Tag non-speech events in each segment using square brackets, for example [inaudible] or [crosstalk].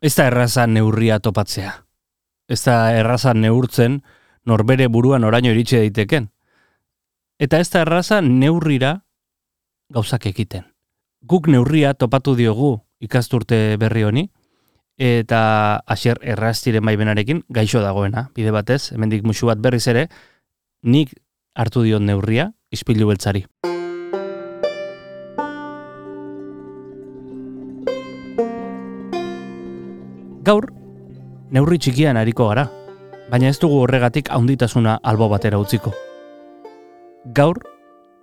Ez da erraza neurria topatzea. Ez da erraza neurtzen norbere buruan oraino iritsi daiteken. Eta ez da erraza neurrira gauzak ekiten. Guk neurria topatu diogu ikasturte berri honi, eta asier erraztiren baibenarekin gaixo dagoena, bide batez, hemendik musu bat berriz ere, nik hartu dion neurria, ispilu beltzari. Gaur, neurri txikian ariko gara, baina ez dugu horregatik haunditasuna albo batera utziko. Gaur,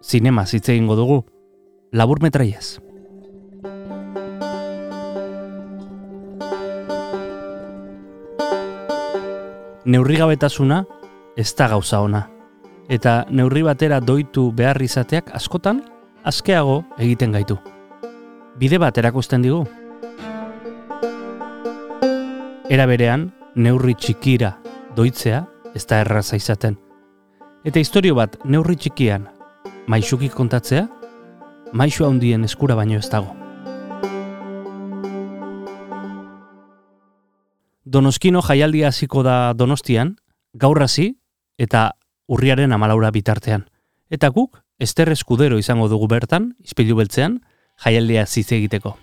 zinema zitze egingo dugu, labur metraiez. Neurri gabetasuna ez da gauza ona, eta neurri batera doitu behar izateak askotan, askeago egiten gaitu. Bide bat erakusten digu, Era berean, neurri txikira doitzea ez da erraza izaten. Eta historio bat neurri txikian maixuki kontatzea, maixu handien eskura baino ez dago. Donoskino jaialdia hasiko da Donostian, gaur hasi eta urriaren amalaura bitartean. Eta guk, Ester Eskudero izango dugu bertan, izpilu beltzean, jaialdia ziz egiteko.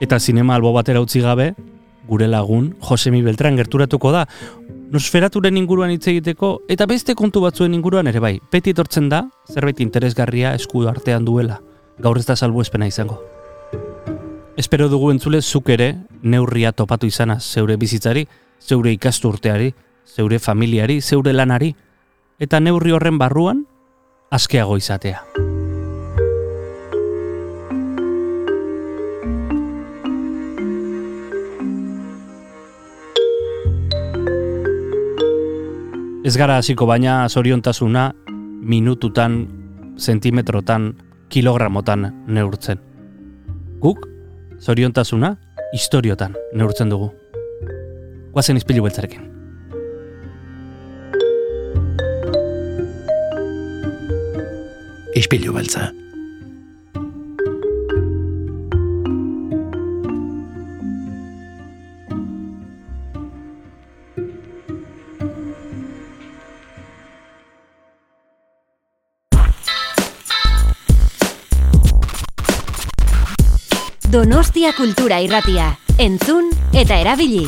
Eta zinema albo batera utzi gabe, gure lagun Josemi Beltran gerturatuko da. Nosferaturen inguruan hitz egiteko eta beste kontu batzuen inguruan ere bai. Peti etortzen da, zerbait interesgarria esku artean duela. Gaur ez da salbu espena izango. Espero dugu entzule zuk ere neurria topatu izana zeure bizitzari, zeure ikasturteari, zeure familiari, zeure lanari, eta neurri horren barruan, askeago izatea. Ez gara hasiko baina zoriontasuna minututan, zentimetrotan, kilogramotan neurtzen. Guk, zoriontasuna, historiotan neurtzen dugu. Guazen izpilu beltzarekin. Izpilu beltza. Donostia Kultura Irratia. Entzun eta erabili.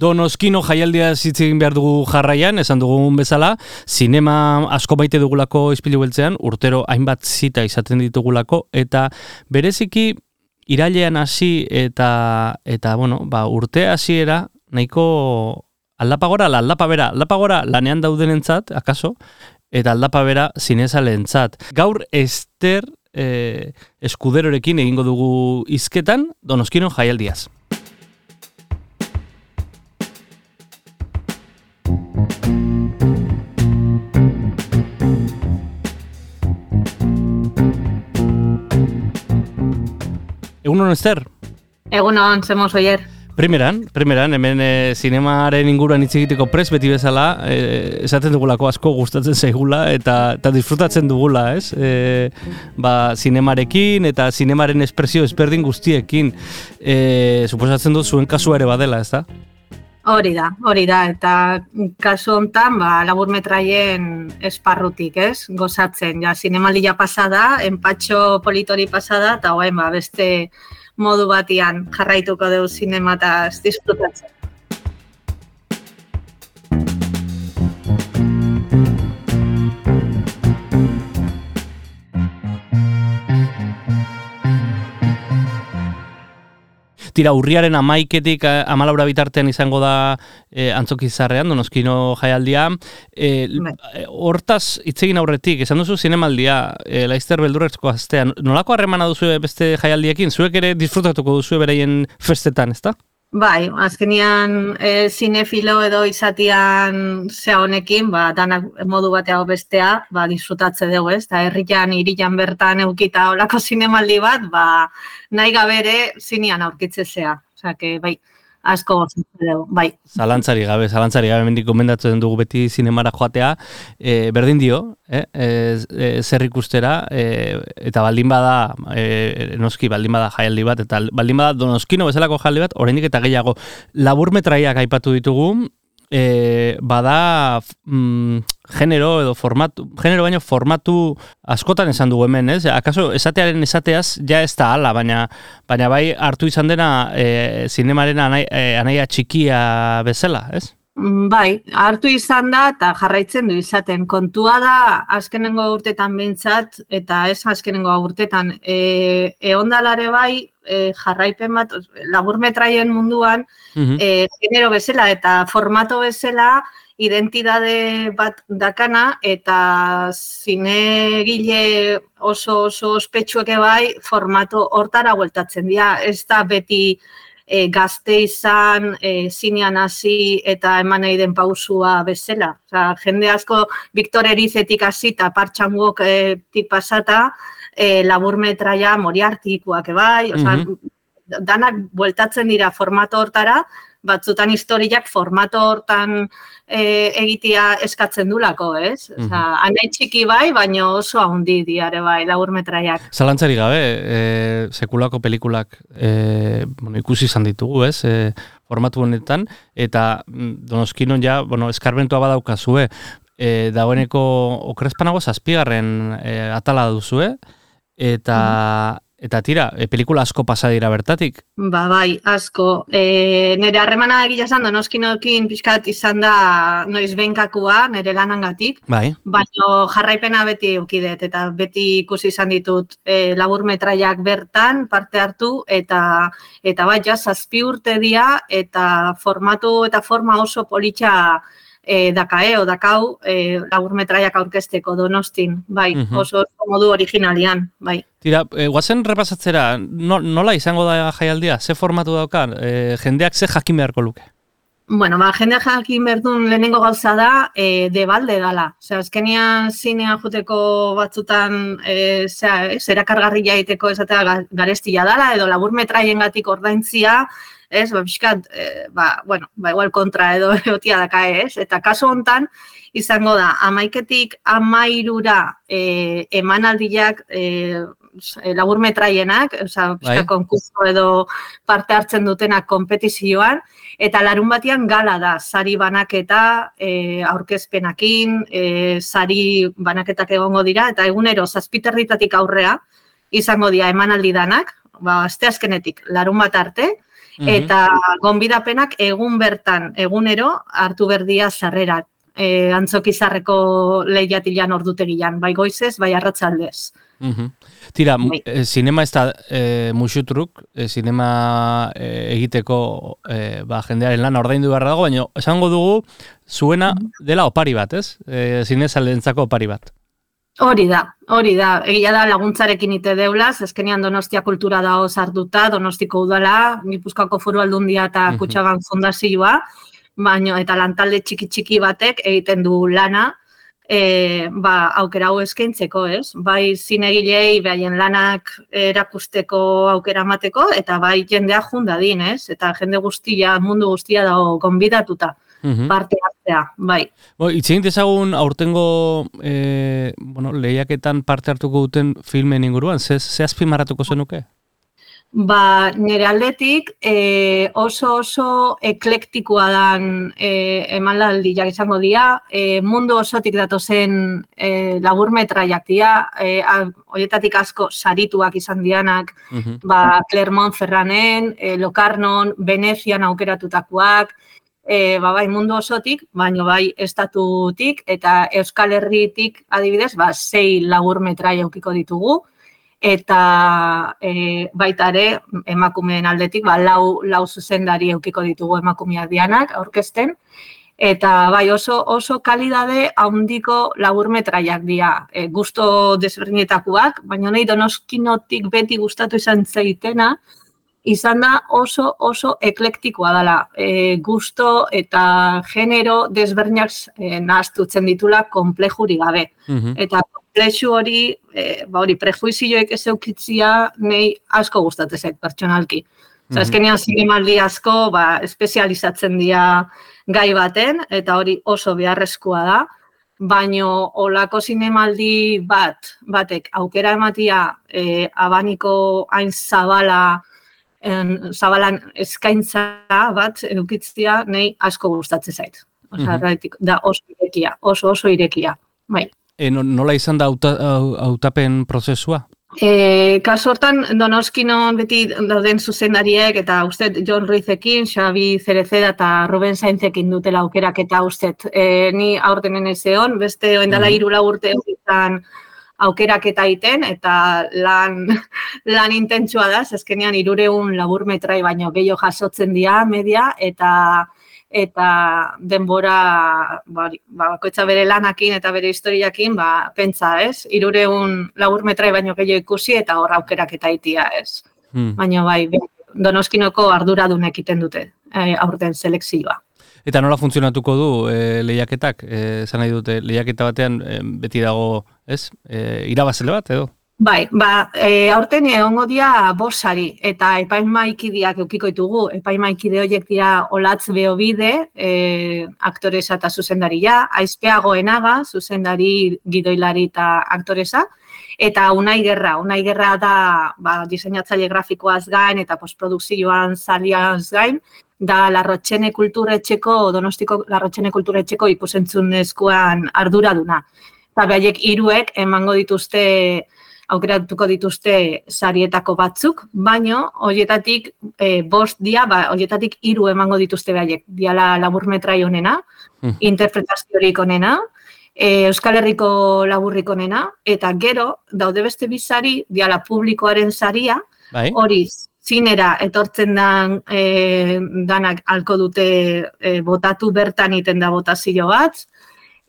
Donoskino jaialdia zitzegin behar dugu jarraian, esan dugun bezala, sinema asko baite dugulako izpilu beltzean, urtero hainbat zita izaten ditugulako, eta bereziki irailean hasi eta eta bueno, ba, urte hasiera nahiko aldapa gora, aldapa bera, aldapa gora lanean daudenentzat, akaso, eta aldapa bera zinezalentzat. Gaur Ester eh, eskuderorekin egingo dugu izketan Donoskino jaialdiaz. Egunon Ester? Egunon, zemos oier. Primeran, primeran, hemen e, zinemaren inguruan hitz egiteko pres beti bezala, e, esaten dugulako asko gustatzen zaigula eta, eta disfrutatzen dugula, ez? E, ba, zinemarekin eta zinemaren espresio ezberdin guztiekin, e, suposatzen dut zuen kasu ere badela, ez da? Hori da, hori da, eta kasu hontan, ba, labur metraien esparrutik, ez? Gozatzen, ja, zinemaldia pasada, enpatxo politori pasada, eta hoen, ba, beste modu batian jarraituko dugu zinemataz disfrutatzen. Tira, urriaren amaiketik eh, amalaura bitartean izango da e, antzokizarrean, donoskino jaialdia. E, hortaz, itzegin aurretik, esan duzu zinemaldia, e, laizter beldurrezko aztean, nolako harremana duzu beste jaialdiekin? Zuek ere disfrutatuko duzu bereien festetan, ezta? Bai, azkenian e, zinefilo edo izatian zea honekin, ba, danak modu bateago bestea, ba, disfrutatze dugu, ez? Da, herrian, irian bertan eukita olako zinemaldi bat, ba, nahi gabere zinean aurkitze zea. Osa, que, bai, asko dugu, bai. Zalantzari gabe, zalantzari gabe mendik gomendatzen dugu beti zinemara joatea, e, berdin dio, eh? e, e, zer ikustera, e, eta baldin bada, e, noski baldin bada jaialdi bat, eta baldin bada donoskino bezalako jaialdi bat, oraindik eta gehiago laburmetraiak aipatu ditugu, e, bada mm, genero edo formatu, genero baino formatu askotan esan dugu hemen, ez? Akaso esatearen esateaz ja ez da ala, baina, baina bai hartu izan dena e, zinemaren anai, e, anaia txikia bezala, ez? Mm, bai, hartu izan da eta jarraitzen du izaten. Kontua da azkenengo urtetan behintzat eta ez azkenengo urtetan e, eondalare bai e, jarraipen bat laburmetraien munduan mm genero bezala eta formato bezala identidade bat dakana eta zinegile oso oso ospetsueke bai formato hortara bueltatzen dira. Ez da beti e, gazte izan, e, zinean hasi eta eman nahi den pausua bezala. Osa, jende asko Viktor Erizetik hasi eta partxangok e, pasata, e, labur metraia moriartikuak ebai, osa, danak bueltatzen dira formato hortara, batzutan historiak formato hortan e, egitea eskatzen dulako, ez? Mm -hmm. txiki bai, baina oso handi diare bai, laur metraiak. Zalantzari gabe, e, sekulako pelikulak e, bueno, ikusi izan ditugu, ez? E, formatu honetan, eta mm, donoskinon ja, bueno, eskarbentua badaukazue, e, dagoeneko okrespanago zazpigarren e, atala duzue, eta Eta tira, e, pelikula asko pasa dira bertatik? Ba, bai, asko. E, nire harremana egia esan donoskinokin pixkat izan da noiz behinkakua, nire lanangatik. Bai. Baina jarraipena beti eukidet, eta beti ikusi izan ditut e, labur metraiak bertan parte hartu, eta eta bai, ja, zazpi urte dia, eta formatu eta forma oso politxa e, dakae, o dakau, e, labur metraiak aurkesteko donostin, bai, uh oso modu originalian, bai. Tira, e, guazen repasatzera, no, nola izango da jaialdia? Ze formatu daukan? E, jendeak ze jakin beharko luke? Bueno, ba, jendeak jakin berdun lehenengo gauza da, e, debalde dala. Osea, azkenian zinean juteko batzutan e, zera, e, zera kargarri jaiteko esatea garestia dala, edo labur gatik ordaintzia, ez, ba, pixkat, e, ba, bueno, ba, igual kontra edo [laughs] egotia daka, ez, eta kaso hontan, izango da, amaiketik amairura e, emanaldiak e, labur metraienak, oza, pixka bai. edo parte hartzen dutenak kompetizioan, eta larun batian gala da, sari banaketa e, aurkezpenakin, e, sari banaketak egongo dira, eta egunero zazpiterditatik aurrea, izango dira emanaldi danak, ba, azte azkenetik, larun bat arte, Eta gonbidapenak egun bertan, egunero, hartu berdia sarrerak. E, antzokizarreko lehiatilan ordutegian, bai goizez, bai arratzaldez. Mm Tira, bai. e, sinema ez da e, musutruk, e, sinema e, egiteko e, ba, jendearen lan ordaindu behar dago, baina esango dugu zuena dela opari bat, ez? E, Zinezaleentzako opari bat. Hori da, hori da. Egia da laguntzarekin ite deula, azkenean Donostia kultura da osartuta, Donostiko udala, Gipuzkoako Foru Aldundia eta mm Kutxaban Fundazioa, baino eta lantalde txiki txiki batek egiten du lana, e, ba, aukera hau eskaintzeko, ez? Bai zinegilei behaien lanak erakusteko aukera mateko eta bai jendea jundadin, ez? Eta jende guztia, mundu guztia dago gonbidatuta -hmm. parte hartzea, bai. Bo, itzein dezagun aurtengo e, bueno, lehiaketan parte hartuko duten filmen inguruan, ze, ze azpimarratuko zenuke? Ba, nire aldetik e, oso oso eklektikoa dan e, emanaldi jak izango dira, e, mundu osotik datozen e, labur metraiak dira, e, horietatik asko sarituak izan dianak, mm ba, Clermont Ferranen, e, Locarnon, Venezian aukeratutakoak, e, ba, bai mundu osotik, baino bai estatutik eta Euskal Herritik adibidez, ba, sei lagur metrai eukiko ditugu, eta e, baita ere emakumeen aldetik, ba, lau, lau zuzendari eukiko ditugu emakumeak dianak aurkezten, eta bai oso oso kalidade handiko labur metraiak dira. E, gusto desberdinetakoak, baina nahi donoskinotik beti gustatu izan zeitena, izan da oso oso eklektikoa dela. E, gusto eta genero desberdinak e, nahaztutzen ditula komplejuri gabe. Mhm. Eta komplexu hori, e, ba hori, prejuizioek ez eukitzia, nei asko gustatzen zait pertsonalki. Osa, eskenean zinemaldi asko, ba, espezializatzen dira gai baten, eta hori oso beharrezkoa da, baino olako zinemaldi bat, batek aukera ematia e, abaniko hain zabala, en, zabalan eskaintza bat edukitzia, nei asko gustatzen zait. Osa, Mhm. da oso irekia, oso oso irekia. Bai. E, no- nola izan da hauta- hau- hautapen prozesua? E, kasu hortan, Donoskinon beti dauden zuzendariek, eta uste John Ruizekin, Xabi Cereceda eta Ruben Sainzekin dutela aukerak eta uste e, ni aurtenen ez egon, beste oendala Mhm. hiru lau urte izan aukerak eta iten, eta lan, [laughs] lan intentsua da, zezkenean irureun labur metrai baino gehiago jasotzen dira media, eta eta denbora ba, ba, bakoitza bere lanakin eta bere historiakin, ba, pentsa, ez? Irureun labur metrai baino gehiago ikusi eta hor aukerak eta itia, ez? Hmm. Baina bai, donoskinoko arduradun egiten dute e, aurten selekzioa. Eta nola funtzionatuko du e, lehiaketak? E, zan nahi dute, lehiaketa batean e, beti dago, ez? E, irabazele bat, edo? Bai, ba, e, aurten egongo dira bosari eta epaimaikideak eukiko ditugu. Epaimaikide horiek dira Olatz Beobide, e, aktoresa eta zuzendaria, Aizpeago Enaga, zuzendari, gidoilari eta aktoresa, eta Unai Gerra. Unai Gerra da ba, diseinatzaile grafikoaz gain eta postprodukzioan zaliaz gain, da Larrotxene kulturetxeko, Donostiko Larrotxene kulturetxeko ikusentzunezkoan arduraduna. Eta behaiek hiruek emango dituzte aukeratuko dituzte sarietako batzuk, baino horietatik e, bost dia, ba, horietatik hiru emango dituzte behaiek. Diala laburmetrai onena, Mhm. interpretaziorik onena, e, Euskal Herriko laburrik onena, eta gero, daude beste bizari, diala publikoaren saria, Bai? hori zinera etortzen dan e, danak alko dute e, botatu bertan iten da botazio bat,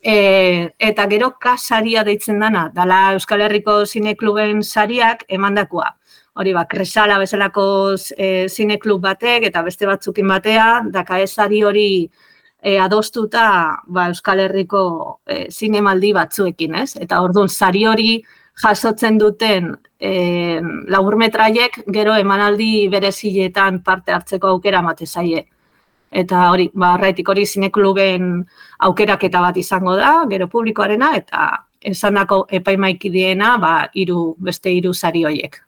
e, eta gero kasaria deitzen dana, dala Euskal Herriko zinekluben sariak emandakoa. Hori ba, kresala bezalako e, zineklub batek eta beste batzukin batea, daka sari hori e, adostuta ba, Euskal Herriko e, zinemaldi batzuekin, ez? Eta orduan sari hori jasotzen duten e, laburmetraiek gero emanaldi bereziletan parte hartzeko aukera mate zaie. Eta hori, ba, horretik hori zinekluben aukeraketa bat izango da, gero publikoarena, eta esandako epaimaikideena, ba, hiru beste hiru sari hoiek.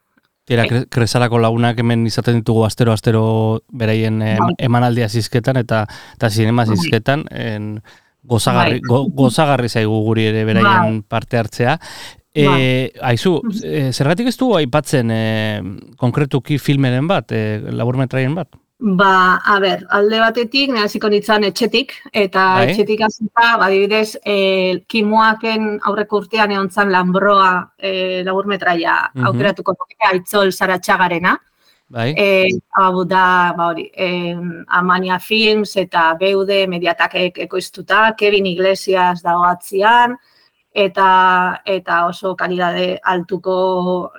Tira, Bai. kre- kresalako lagunak hemen izaten ditugu astero-astero beraien em, Bai. emanaldia zizketan eta eta zinema Bai. zizketan en, gozagarri, go, gozagarri zaigu guri ere beraien parte hartzea. E, aizu, [laughs] e, zergatik ez du aipatzen e, konkretuki filmeren bat, e, laburmetraien bat? Ba, a ber, alde batetik, nahaziko nintzen etxetik, eta Bai. etxetik azita, badibidez, e, kimuaken aurreko urtean egon zan Lambroa e, laburmetraia Mhm. aukeratuko nuke, aitzol zaratxagarena. Bai? E, hau da, ba hori, e, Amania Films eta Beude mediatakek ekoiztuta, Kevin Iglesias dago atzian, eta, eta oso kalidade altuko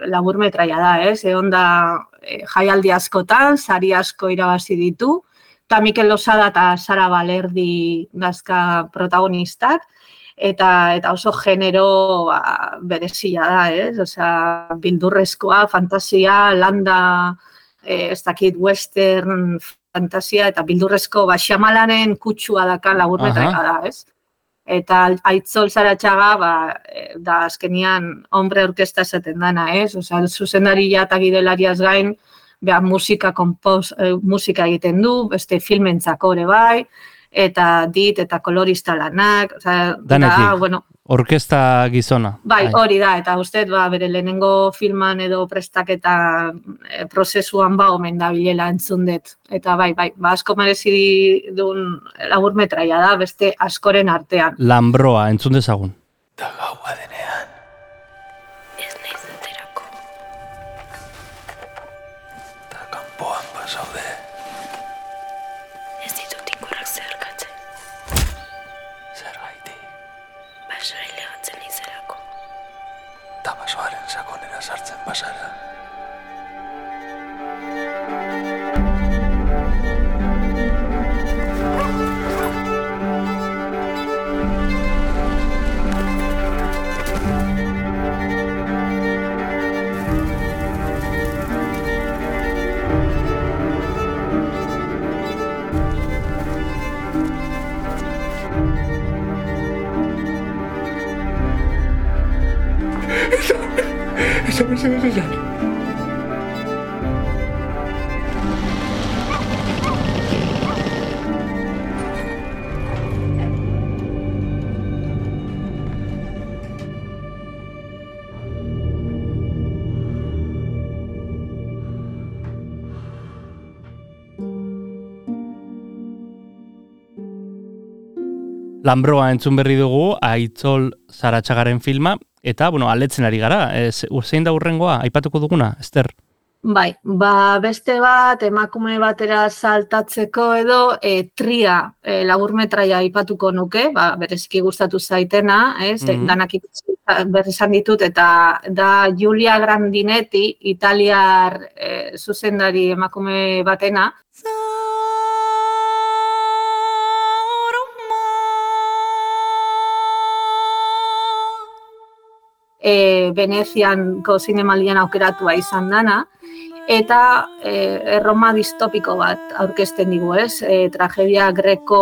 laburmetraia da, ez? Egon da e, jaialdi askotan, sari asko irabazi ditu, eta Mikel Losada eta Sara Balerdi dazka protagonistak, eta eta oso genero ba, berezia da, ez? Osea, bildurrezkoa, fantasia, landa, eh, ez dakit western fantasia eta bildurrezko ba Xamalanen kutsua dakan laburmetraia da, ez? Eta aitzol zaratxaga, ba, eh, da azkenian hombre orkesta esaten dana, ez? Osea, zuzendaria eta gidelariaz gain, beha, musika, kompos, eh, musika egiten du, beste filmentzako ere bai, eta dit eta kolorista lanak, Danetik. da, bueno, Orkesta gizona. Bai, hori da, eta uste, ba, bere lehenengo filman edo prestaketa e, prozesuan ba, omen da bilela entzun dut. Eta bai, bai, ba, asko merezi duen laburmetraia da, beste askoren artean. Lambroa, entzun dezagun. Da gaua denean, Lambroa entzun berri dugu, Aitzol Zaratxagaren filma, eta, bueno, aletzen ari gara. Ez, zein da urrengoa, aipatuko duguna, Ester? Bai, ba beste bat emakume batera saltatzeko edo e, tria e, laburmetraia aipatuko nuke, ba, bereziki gustatu zaitena, ez? Mhm. Danak ikusi berri izan ditut eta da Giulia Grandinetti, italiar e, zuzendari emakume batena. E, Venezianko zinemaldian aukeratua izan dana, eta e, erroma distopiko bat aurkezten digu, ez? E, tragedia greko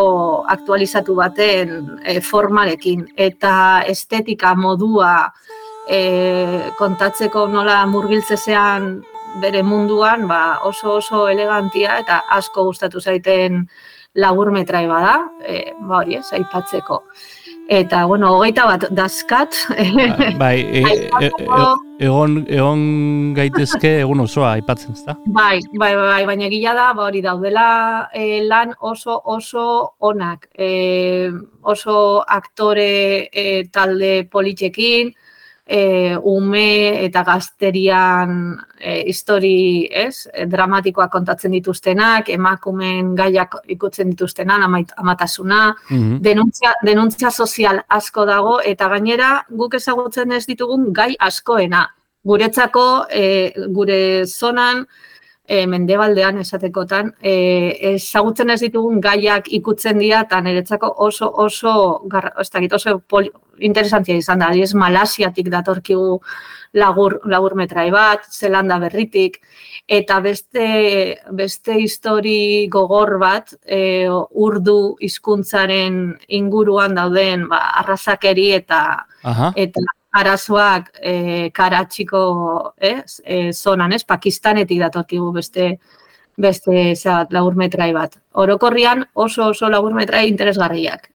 aktualizatu baten e, formarekin, eta estetika modua e, kontatzeko nola murgiltzezean bere munduan, ba, oso oso elegantia eta asko gustatu zaiten laburmetrai bada, e, ba hori ez, aipatzeko. Eta, bueno, hogeita bat daskat. Bai, e, e, e, egon, egon gaitezke egun osoa aipatzen, ezta? Bai, bai, bai, bai, baina gila da, ba, hori daudela e, lan oso oso onak. E, oso aktore e, talde politxekin, e, ume eta gazterian e, histori, ez? E, dramatikoak kontatzen dituztenak, emakumen gaiak ikutzen dituztenan, amait, amatasuna, Mhm. denuntzia, denuntzia sozial asko dago eta gainera guk ezagutzen ez ditugun gai askoena. Guretzako e, gure zonan e, mendebaldean esatekotan e, ezagutzen ez ditugun gaiak ikutzen dira eta niretzako oso oso gar, ez dakit, oso poli, interesantia izan da. Adiez Malasiatik datorkigu lagur, laburmetrai bat, Zelanda berritik, eta beste, beste histori gogor bat e, urdu hizkuntzaren inguruan dauden ba, arrazakeri eta Aha. eta arazoak e, karatxiko ez, e, zonan, ez, Pakistanetik datorkigu beste beste zat, laburmetrai bat. Orokorrian oso oso laburmetrai interesgarriak.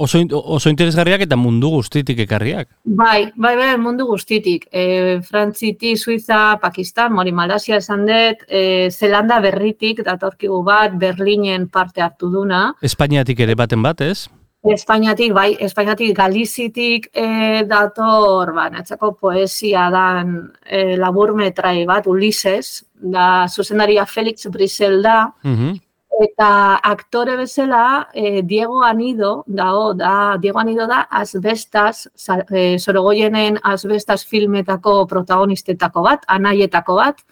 Oso, oso interesgarriak eta mundu guztitik ekarriak. Bai, bai, bai, mundu guztitik. E, Frantziti, Suiza, Pakistan, mori Malasia esan dut, e, Zelanda berritik datorkigu bat, Berlinen parte hartu duna. Espainiatik ere baten bat, ez? Espainiatik, bai, Espainiatik Galizitik e, dator, ba, netzako poesia dan e, laburmetrai bat, Ulises, da zuzendaria Felix Brisel da, Mhm. eta aktore bezala e, Diego Anido, dago, da, Diego Anido da Asbestas, za- e, Sorogoyenen Asbestas filmetako protagonistetako bat, anaietako bat,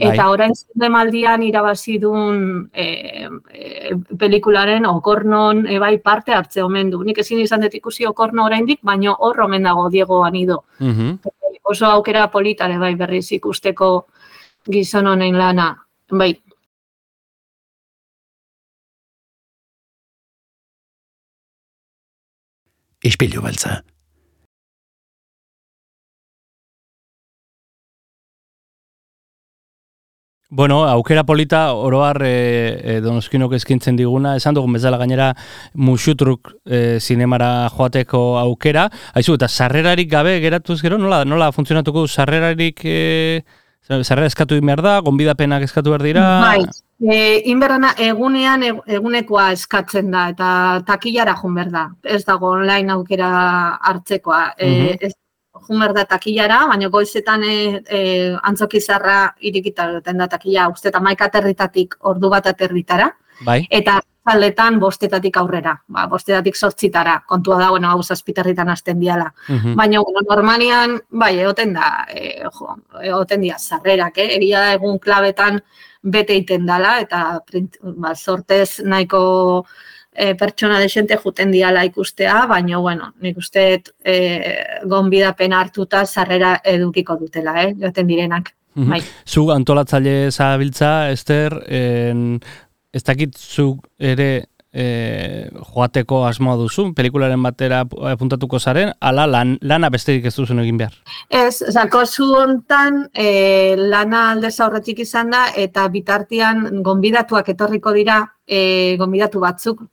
Eta Bai. orain zinemaldian irabazi dun e, e, pelikularen okornon e, bai parte hartze omen du. Nik ezin izan dut ikusi okorno oraindik, baina hor omen dago Diego Anido. Mhm. Oso aukera politare bai berriz ikusteko gizon honen lana. Bai, Ispilu beltza. Bueno, aukera polita oroar e, e, donoskinok eskintzen diguna, esan dugun bezala gainera musutruk e, zinemara joateko aukera. Aizu, eta sarrerarik gabe geratuz gero, nola, nola funtzionatuko sarrerarik e, sarrera eskatu behar da, gonbidapenak eskatu behar dira? bai. E, inberrana egunean eg- egunekoa eskatzen da eta takillara jun behar da. Ez dago online aukera hartzekoa. E, Mhm. ez jun behar da takillara, baina goizetan e, e, antzoki zarra irikita egiten da takila, uste eta maika aterritatik ordu bat aterritara, Bai? eta zaldetan bostetatik aurrera, ba, bostetatik sortzitara, kontua da, bueno, hau zazpiterritan hasten diala. Mhm. Baina, bueno, normalian, bai, egoten da, e, jo, egoten dira zarrerak, eh? egia da egun klabetan bete iten dala, eta print, ba, sortez nahiko e, pertsona desente juten diala ikustea, baina, bueno, nik uste e, gonbidapen hartuta zarrera edukiko dutela, eh? joten direnak. Mhm. Bai. Zu antolatzaile zabiltza, Ester, en, ez dakit zu ere e, joateko asmoa duzu, pelikularen batera apuntatuko zaren, ala lan, lana besterik ez duzun egin behar. Ez, zakozu hontan e, lana aldez aurretik izan da eta bitartean gonbidatuak etorriko dira e, gonbidatu batzuk.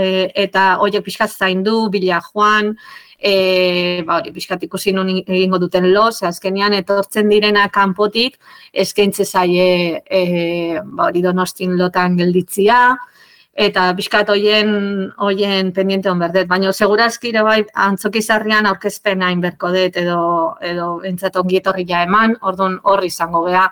E, eta horiek pixkat zaindu, bila joan, e, ba, hori, pixkat ikusi nun egingo duten lo, ze azkenean etortzen direna kanpotik eskaintze zaie e, ba, hori donostin lotan gelditzia, eta pixkat hoien hoien pendiente on berdet, baina segurazki ere bai antzokizarrian aurkezpen hain berko dut edo edo entzat ongi etorri ja eman, ordun hor izango gea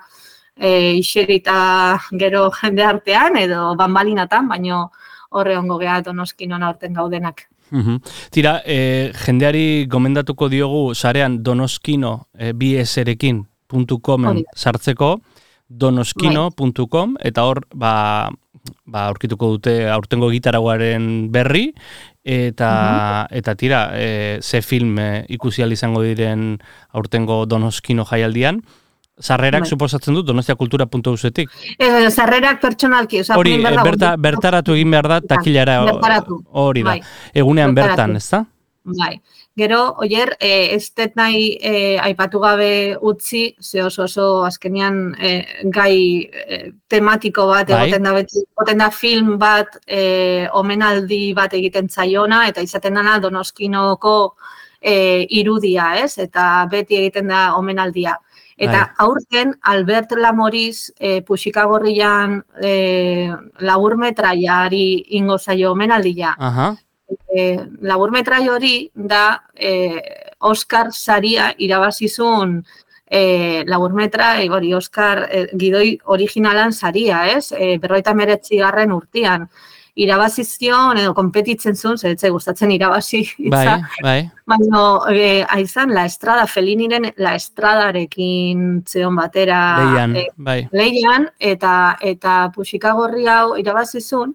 e, iserita gero jende artean edo banbalinatan, baino horre ongo gea donoskin ona aurten gaudenak. Mhm. Tira, e, jendeari gomendatuko diogu sarean donoskino e, bieserekin.comen Hori da. sartzeko donoskino.com eta hor ba, ba aurkituko dute aurtengo gitaragoaren berri eta eta tira e, ze film e, ikusi izango diren aurtengo donoskino jaialdian Sarrerak Bai. suposatzen dut donostiakultura.usetik. E, zarrerak pertsonalki, oza, Hori, e, da, berta, bertaratu egin behar da takilara hori da. Bai. Egunean Bertaratu. bertan, ez da? Bai. Gero, oier, e, ez dut nahi e, aipatu gabe utzi, ze oso oso azkenean e, gai e, tematiko bat Bai. egoten da beti, egoten da film bat e, omenaldi bat egiten zaiona, eta izaten dana donoskinoko e, irudia, ez? Eta beti egiten da omenaldia. Eta Bai. aurten Albert Lamoriz e, puxikagorrian e, laburmetraiari ingo zaio omenaldia Aha. e, laburmetrai hori da e, Oscar saria irabazizun e, laburmetrai, hori Oscar e, gidoi originalan saria, ez? E, berroita meretzi garren Irabazizion edo kompetitzen zuen, zeretze gustatzen irabazi [laughs] Bai, bai. baina e, aizan La Estrada, Feliniren La Estradarekin zeon batera Leian, e, bai. leian eta eta puxikagorri hau irabazizun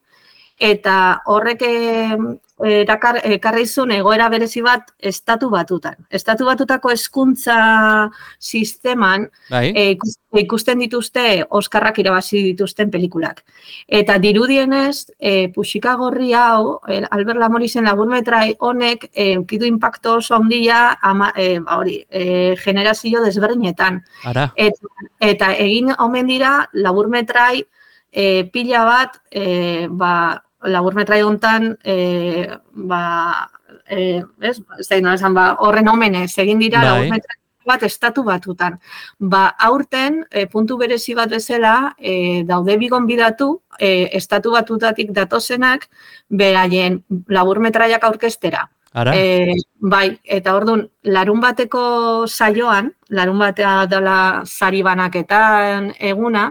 eta horrek eh, erakar, ekarri zuen egoera berezi bat estatu batutan. Estatu batutako hezkuntza sisteman Bai. eh, ikus- ikusten dituzte Oskarrak irabazi dituzten pelikulak. Eta dirudienez, e, puxikagorri hau, eh, Albert Lamorizen laburmetrai honek eh, eukidu impacto oso handia ama, eh, ba hori, eh, generazio desberdinetan. Ara. Eta, eta egin omen dira laburmetrai e, pila bat e, ba, laburmetrai hontan e, ba, e, ez, ez da nola esan, ba, horren omenez egin dira Bai. laburmetrai bat estatu batutan. Ba, aurten, e, puntu berezi bat bezala, e, daude bigon bidatu, e, estatu batutatik datozenak, beraien laburmetraiak aurkestera. Ara. E, bai, eta orduan, larun bateko saioan, larun batea dela sari banaketan eguna,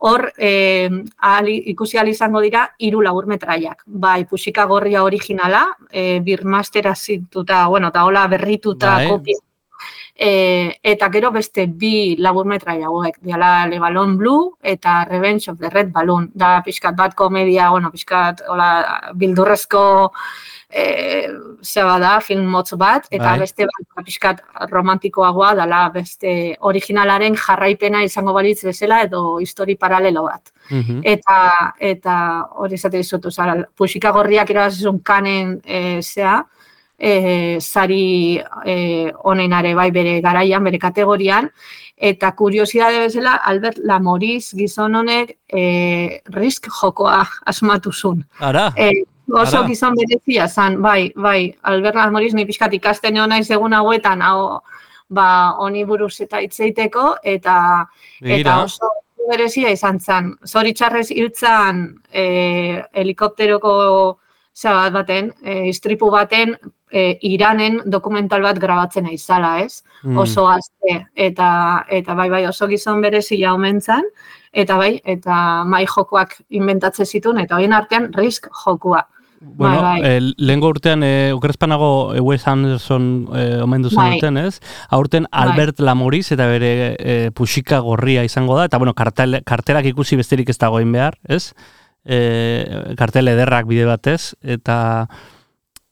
hor e, ahal, ikusi ahal izango dira hiru laburmetraiak. Bai, pusika gorria originala, e, birmastera zintuta, bueno, eta hola berrituta Bai. kopia. E, eta gero beste bi laburmetrai hauek, diala Le Ballon Blue eta Revenge of the Red Balloon. Da pixkat bat komedia, bueno, pixkat hola, bildurrezko e, zeba da, film motz bat, eta Bai. beste bat pixkat romantikoagoa dala beste originalaren jarraipena izango balitz bezala edo histori paralelo bat. Mhm. Eta eta hori esate dizut, osea, puxika gorriak irabazizun kanen e, zea, e, sari e, onenare bai bere garaian, bere kategorian, eta kuriosidade bezala, Albert Lamoriz gizon honek e, risk jokoa asmatu zuen. Ara. E, oso gizon berezia zan, bai, bai, Albert Lamoriz ni pixkat ikasten egon naiz egun hauetan, hau, ba, honi buruz eta hitzeiteko, eta Begira. eta oso berezia izan zen. Zoritxarrez hiltzan e, helikopteroko zera bat baten, e, istripu baten, e, Iranen dokumental bat grabatzen aizala, ez? Mm. Oso azte, eta, eta bai, bai, oso gizon berezia omen eta bai, eta mai jokoak inventatzen zituen, eta horien artean risk jokua. Bueno, bai, bai. eh, lehengo urtean, eh, okrezpanago eh, Wes Anderson eh, omendu Bai. zenuten, ez? Aurten Albert Lamoriz eta bere eh, pusika gorria izango da, eta bueno, kartel, kartelak ikusi besterik ez dagoen behar, ez? Eh, kartel ederrak bide batez, eta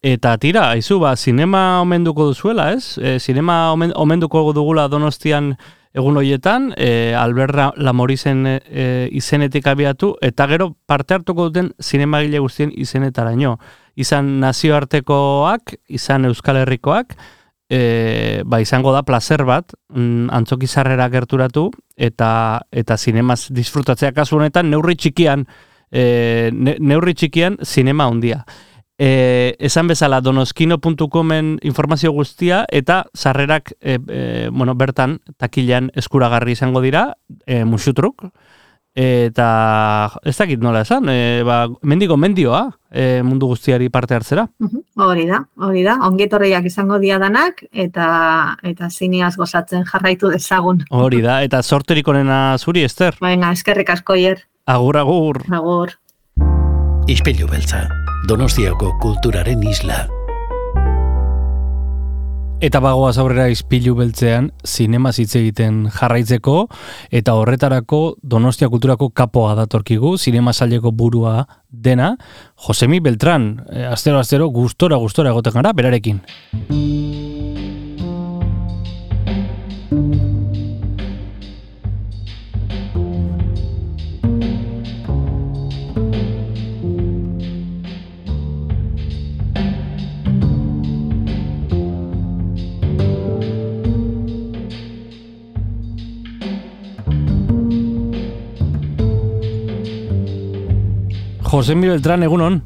eta tira, aizu, ba, sinema omenduko duzuela, ez? Eh, sinema omen, omenduko dugula donostian egun horietan, e, Albert Ra- Lamorizen e, izenetik abiatu, eta gero parte hartuko duten zinemagile guztien izenetaraino. Izan nazioartekoak, izan Euskal Herrikoak, e, ba, izango da placer bat, mm, antzoki sarrera gerturatu, eta eta zinemaz disfrutatzea kasu honetan, neurri txikian, e, ne, neurri txikian, zinema handia. E, esan bezala donoskino.comen informazio guztia eta sarrerak e, e, bueno, bertan takilean eskuragarri izango dira, e, musutruk, eta ez dakit nola esan, e, ba, mendigo mendioa e, mundu guztiari parte hartzera. Mhm, Hori da, hori da. Ongetorriak izango dia danak eta eta zineaz gozatzen jarraitu dezagun. Hori da, eta sorterik onena zuri, Ester. Venga, eskerrik asko hier. Agur, agur. Agur. Ispilu beltza, Donostiako kulturaren isla. Eta bagoaz aurrera izpilu beltzean, zinema hitz egiten jarraitzeko, eta horretarako Donostia Kulturako kapoa datorkigu, zinema saileko burua dena, Josemi Beltran, e, astero astero gustora gustora egoten gara, berarekin. Josemi Beltran, egunon,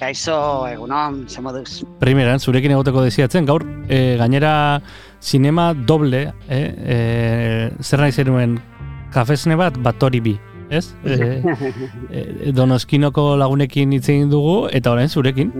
Kaixo, egunon, ze moduz. primeran, zurekin egoteko desiatzen, gaur, e, gainera zinema doble, e, e, zer nahi zenuen, kafesne bat, bat bi, ez? E, e, [laughs] donoskinoko lagunekin hitz egin dugu, eta orain zurekin.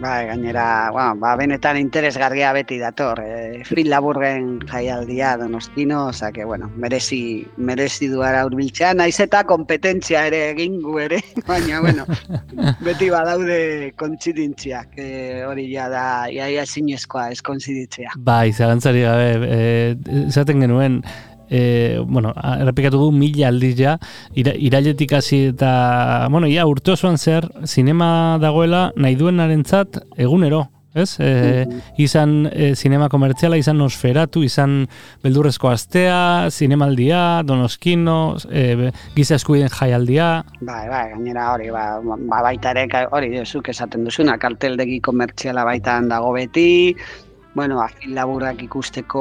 Bai, gainera, bueno, ba, benetan interesgarria beti dator. E, Fril laburgen jaialdia donostino, oza que, bueno, merezi, merezi duara urbiltzea, naiz eta kompetentzia ere egin gu ere, [laughs] baina, bueno, [laughs] beti badaude kontzidintziak, e, hori ja da, iaia zinezkoa ez kontziditzea. Bai, zalantzari gabe, esaten genuen, e, bueno, errepikatu du mila aldiz ja, ira, irailetik hasi eta, bueno, ja, urte osoan zer, zinema dagoela nahi duenarentzat egunero, ez? E, izan e, zinema komertziala, izan nosferatu, izan beldurrezko astea, zinemaldia, donoskino, e, giza eskubiden jaialdia, Bai, bai, gainera hori, ba, ba baita ere, hori, zuk esaten duzuna, karteldegi komertziala baitan dago beti, bueno, afil laburrak ikusteko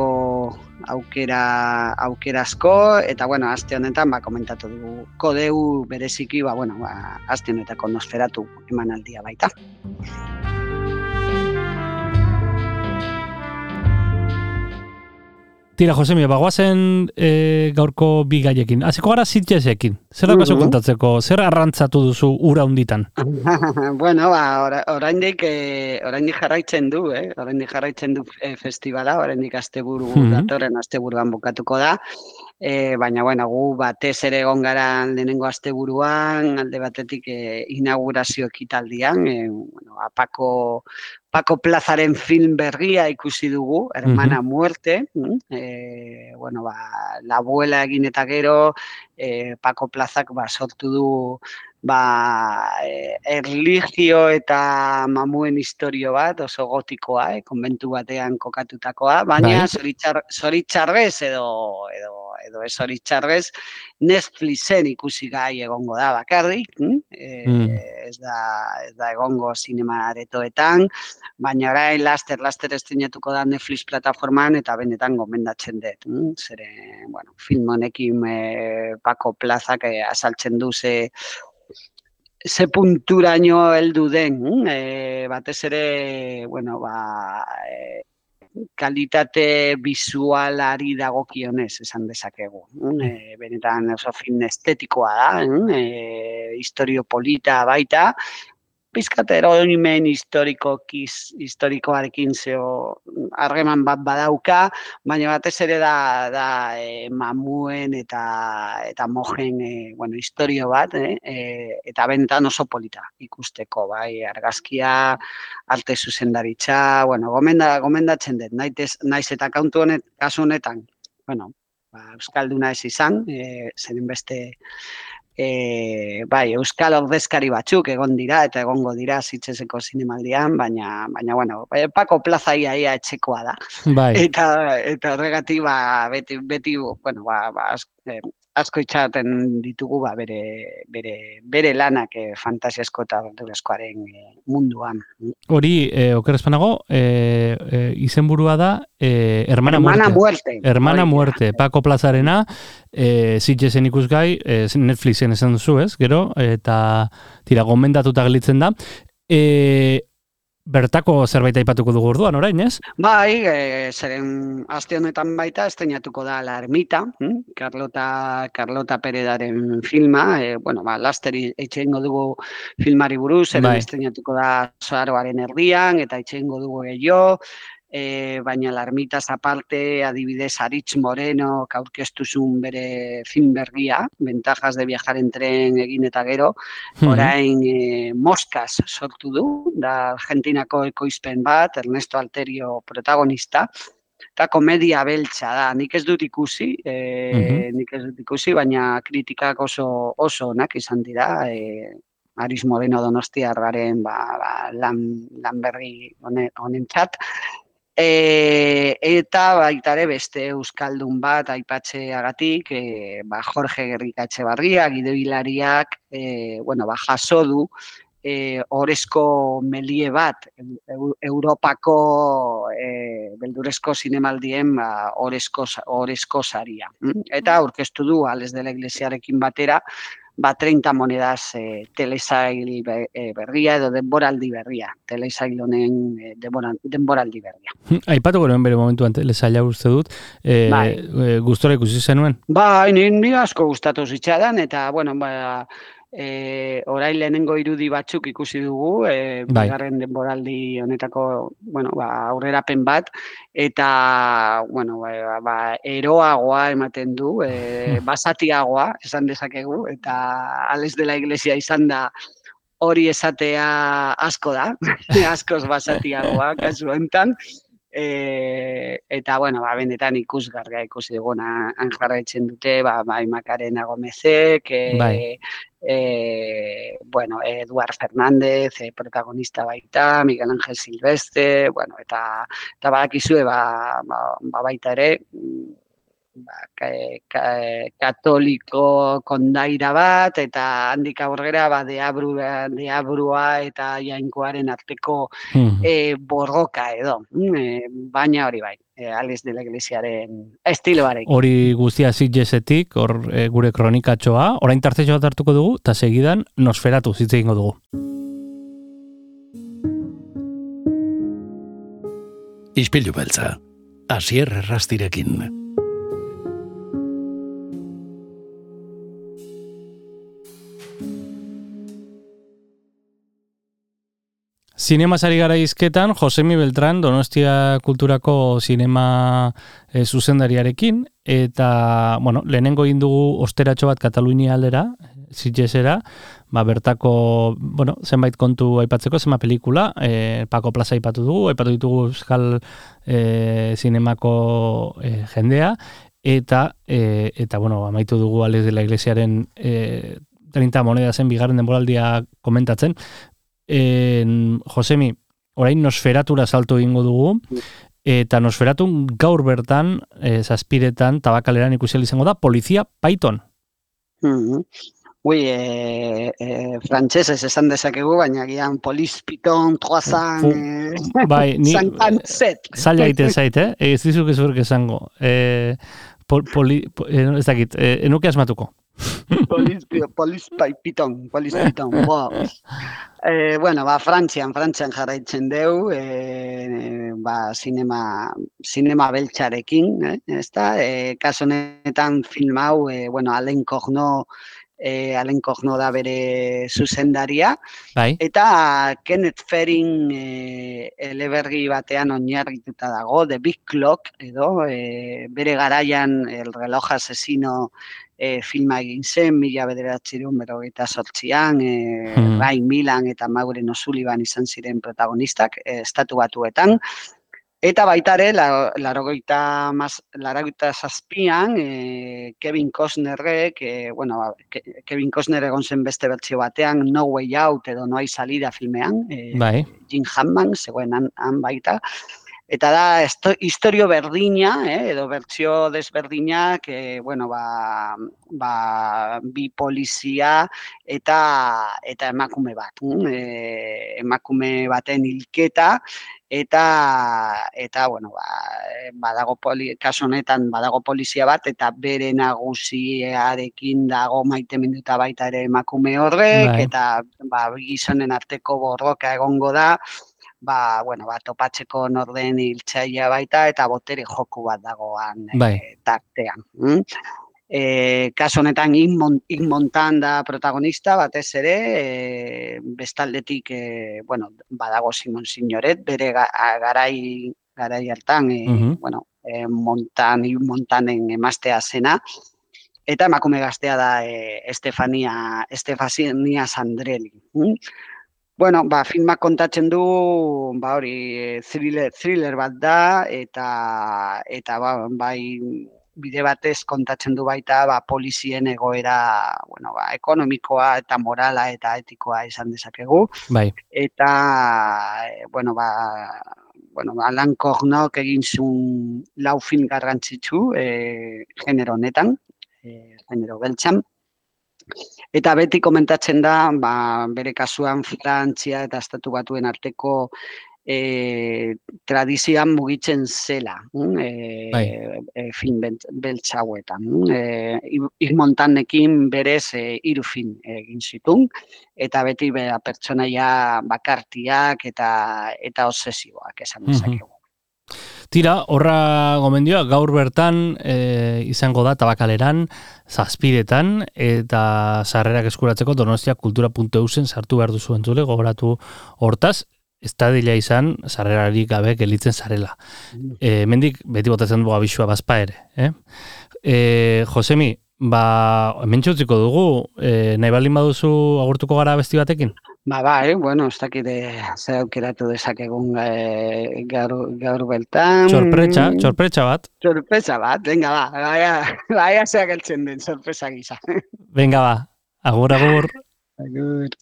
aukera aukerazko eta bueno, aste honetan ba komentatu dugu kodeu bereziki ba bueno, ba aste honetako nosferatu emanaldia baita. Tira, Josemi, bagoazen e, gaurko bi gaiekin. Hasiko gara zitzesekin. Zer da Mhm. kontatzeko? Zer arrantzatu duzu ura hunditan? [laughs] bueno, ba ora, oraindik eh, oraindik jarraitzen du, eh? Oraindik jarraitzen du eh, festivala, oraindik asteburu Mhm. datorren asteburuan bukatuko da. E, baina, bueno, gu batez ere egon gara lehenengo asteburuan, alde batetik e, inaugurazio ekitaldian, e, bueno, apako, Paco Plazaren film berria ikusi dugu, Hermana Muerte, mm, e, bueno, ba, la abuela egin eta gero, e, Paco Plazak ba, sortu du ba, e, erligio eta mamuen historio bat, oso gotikoa, eh, konbentu batean kokatutakoa, baina Bai. zoritzar, zoritzarrez edo, edo, edo ez zoritzarrez Netflixen ikusi gai egongo da bakarrik, mm? e, Mm. ez, da, ez da egongo sinema aretoetan, baina orain laster laster estrenatuko da Netflix plataforman eta benetan gomendatzen dut. Mm? Zere, bueno, film honekin e, Paco Plazak e, azaltzen du ze ze punturaino heldu den, mm? e, batez ere, bueno, ba, e, kalitate visualari dagokionez esan dezakegu. E, benetan oso film estetikoa da, mm? e, historio polita baita, pizkat eroimen historikokiz, historikoarekin zeo harreman bat badauka, baina batez ere da, da e, mamuen eta eta mojen e, bueno, historio bat, eh? e, eta bentan oso polita ikusteko, bai, argazkia, arte zuzendaritza, bueno, gomenda, gomendatzen dut, naiz, naiz eta kantu honet, kasu honetan, bueno, ba, Euskalduna ez izan, e, zeren beste e, bai, Euskal ordezkari batzuk egon dira eta egongo dira zitzezeko zinemaldian, baina, baina bueno, bai, Pako Plaza ia, ia etxekoa da. Bai, Eta, eta horregatik, ba, beti, beti, bueno, ba, ba, asko itxaten ditugu ba, bere, bere, bere lanak eh, fantasiasko eta abenturazkoaren eh, munduan. hori, e, oker espanago, e, e, izenburua da, e, Hermana, Hermana Muerte. muerte. Hermana. Muerte, Paco Plazarena, e, zitzesen ikusgai, e, Netflixen esan duzu, ez, gero, eta tira, gomendatuta gelitzen da. E, bertako zerbait aipatuko dugu orduan, orain, ez? Bai, e, zeren aste honetan baita estrenatuko da La Ermita, hm? Carlota, Carlota Peredaren filma, e, bueno, ba, laster itxeingo dugu filmari buruz, zeren Bai. estrenatuko da Zoaroaren erdian, eta itxeingo dugu gehiago, e, baina La Ermitaz aparte, adibidez, Aritz Moreno, aurkeztuzun bere film berria, Ventajas de viajar en tren egin eta gero, orain e, Moscas sortu du, da Argentinako ekoizpen bat, Ernesto Alterio protagonista, eta komedia beltza da, nik ez dut ikusi, e, nik ez dut ikusi, baina kritikak oso oso onak izan dira, e, Aris Moreno Donostiarraren ba, ba, lan, lan berri hone- honentzat. E, eta baita ere beste euskaldun bat aipatzeagatik, e, ba Jorge Gerrikatxe Barria, gidoilariak, e, bueno, ba jaso du e, orezko melie bat Eu- Europako e, beldurezko zinemaldien ba, orezko, orezko saria. mm? Eta aurkeztu du Ales de la Iglesiarekin batera, ba 30 monedas e, telesail e, berria edo denboraldi berria. Telesail honen e, denbora, denboraldi berria. Aipatuko nuen bere momentuan telesaila uste dut, e, Bai. e, gustora ikusi zenuen. Ba, ni, ni asko gustatu zitzaidan eta bueno, ba e, orain lehenengo irudi batzuk ikusi dugu, e, Bai. bigarren denboraldi honetako, bueno, ba, aurrerapen bat eta bueno, ba, ba, eroagoa ematen du, e, basatiagoa esan dezakegu eta Ales de la Iglesia izan da hori esatea asko da, [laughs] askoz basatiagoa kasu honetan. E, eta, bueno, ba, benetan ikusgarria ikusi duguna han jarraitzen dute, ba, bai Macarena Gomezek, e, Bai. e, bueno, Eduard Fernández, e, protagonista baita, Miguel Ángel Silvestre, bueno, eta, eta badakizue, ba, ba, ba baita ere, ba, ka, ka, katoliko kondaira bat, eta handik aurrera, ba, deabru, deabrua eta jainkoaren arteko Mhm. e, borroka edo, mm, e, baina hori bai, e, Ales de la Iglesiaren estiloarekin. Hori guztia zitjesetik, hor e, gure kronikatxoa, orain tartetxo bat hartuko dugu, eta segidan nosferatu hitz egingo dugu. Ispilu beltza. Asier errastirekin. Zinema sari gara izketan, Josemi Beltran, Donostia Kulturako zinema e, zuzendariarekin, eta, bueno, lehenengo egin dugu osteratxo bat Katalunia aldera, zitjesera, ba, bertako, bueno, zenbait kontu aipatzeko, zenba pelikula, e, Paco Plaza aipatu dugu, aipatu ditugu Euskal e, zinemako e, jendea, eta, e, eta, bueno, amaitu dugu Ales de la Iglesiaren e, 30 moneda zen bigarren denboraldia komentatzen, en, Josemi, orain nosferatura salto egingo dugu, eta nosferatu gaur bertan, e, zazpiretan, tabakaleran ikusi izango da, polizia Python. Mhm. Ui, e, e, frantsesez esan dezakegu, baina gian poliz piton, troazan, e, Bai, ni zankantzet. zaila egiten zait, eh? Ez dizuk ez urk esango. E, pol, poli, po, ez dakit, e, enuke asmatuko. [laughs] Poliz, poliz pai piton, poliz piton, bo. [laughs] E, bueno, ba, Frantzian, Frantzian jarraitzen deu, e, ba, sinema, sinema beltxarekin, eh, ez da? E, kaso honetan film hau, e, bueno, Alain Corno, e, Alain Corno da bere zuzendaria, Bai, Eta Kenneth Ferin e, eleberri batean oinarrituta dago, The Big Clock, edo e, bere garaian El reloj asesino e, filma egin zen, mila bederatzireun berogeita sortzian, e, Mhm. Ray Milan eta Maureen O'Sullivan izan ziren protagonistak, e, estatu batuetan. Eta baita ere, la- larogeita, mas, larogeita zazpian, e, Kevin Costnerrek, e, bueno, ba, Ke- Kevin Costner egon zen beste bertsio batean, No Way Out edo No Hay Salida filmean, e, Bai. Jim Hammond, zegoen han, han baita. Eta da, historio berdina, eh, edo bertsio desberdinak, eh, bueno, ba, ba, bi polizia eta eta emakume bat. mm, Eh, emakume baten hilketa, eta eta bueno ba, badago poli, kasu honetan badago polizia bat eta bere nagusiarekin dago maiteminduta baita ere emakume horrek Bai. eta ba gizonen arteko borroka egongo da ba, bueno, ba, topatzeko norden hiltzailea baita eta botere joku bat dagoan eh, Bai. tartean. Mm? E, kasu honetan Yves Mon- Yves Montan da protagonista batez ere, e, bestaldetik e, bueno, badago Simon Signoret, bere ga, garai garai hartan, e, Mhm. bueno, e, Montan, Yves Montanen emaztea zena, eta emakume gaztea da e, Estefania, Estefania Sandrelli. mm? Bueno, ba, filmak kontatzen du, ba hori, e, thriller, thriller bat da, eta, eta ba, bai, bide batez kontatzen du baita, ba, polizien egoera, bueno, ba, ekonomikoa eta morala eta etikoa izan dezakegu Bai. eta eh, bueno ba bueno, Alan Cornok egin zuen lau film garrantzitsu eh, genero honetan, eh, genero beltzan. Eta beti komentatzen da, ba, bere kasuan Frantzia eta Estatu Batuen arteko e, tradizioan mugitzen zela, mm, e, Bai. e, beltz hauetan. mm. E, Ir Montanekin berez e, hiru film egin zitun, eta beti bera pertsonaia bakartiak eta eta obsesioak esan dezakegu. Tira, horra gomendioa, gaur bertan e, izango da tabakaleran, zazpiretan, eta sarrerak eskuratzeko donostia kultura.eusen sartu behar duzu entzule, gogoratu hortaz, ez da dila izan, sarrerarik gabe gelitzen zarela. E, mendik, beti botatzen dugu abisua bazpa ere. Eh? E, Josemi, ba, hemen txutziko dugu, e, nahi baldin baduzu agurtuko gara besti batekin? Ba, bai, bueno, ez dakit eh, zer aukeratu dezakegun eh, gaur, gaur beltan. Sorpretxa, sorpretxa bat. Sorpresa bat, venga, ba, baia, baia zeak eltzen den, sorpresa gisa. Venga ba, agur agur. Agur.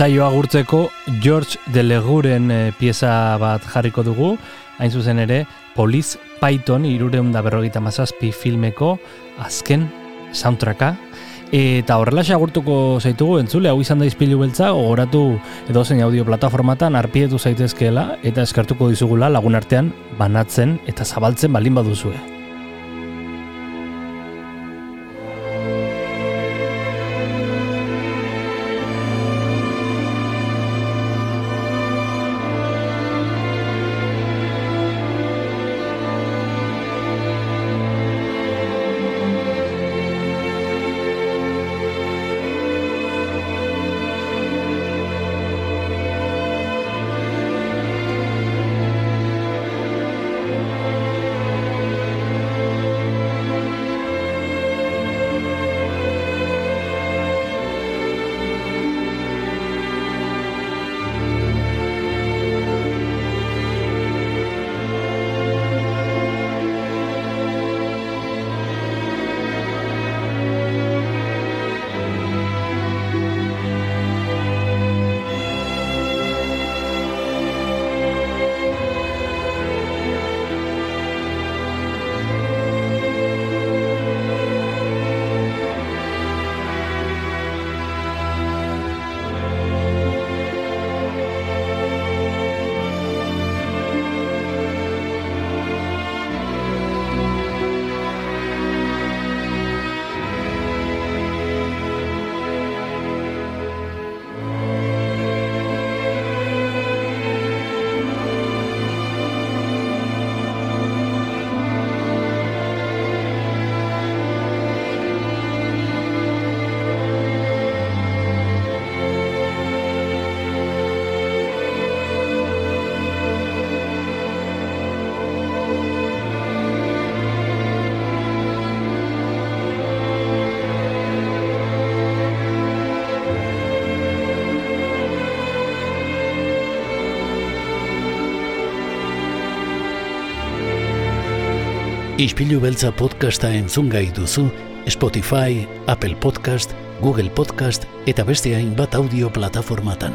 Saio agurtzeko George de Leguren e, pieza bat jarriko dugu, hain zuzen ere, Police Python irureun da berrogeita mazazpi filmeko azken soundtracka, eta horrela agurtuko zaitugu entzule, hau izan da izpilu beltza, gogoratu edo zein audio plataformatan arpietu zaitezkeela, eta eskartuko dizugula lagun artean banatzen eta zabaltzen balin baduzue. Ispilu beltza podcasta entzun gai duzu Spotify, Apple Podcast, Google Podcast eta beste hainbat audio plataformatan.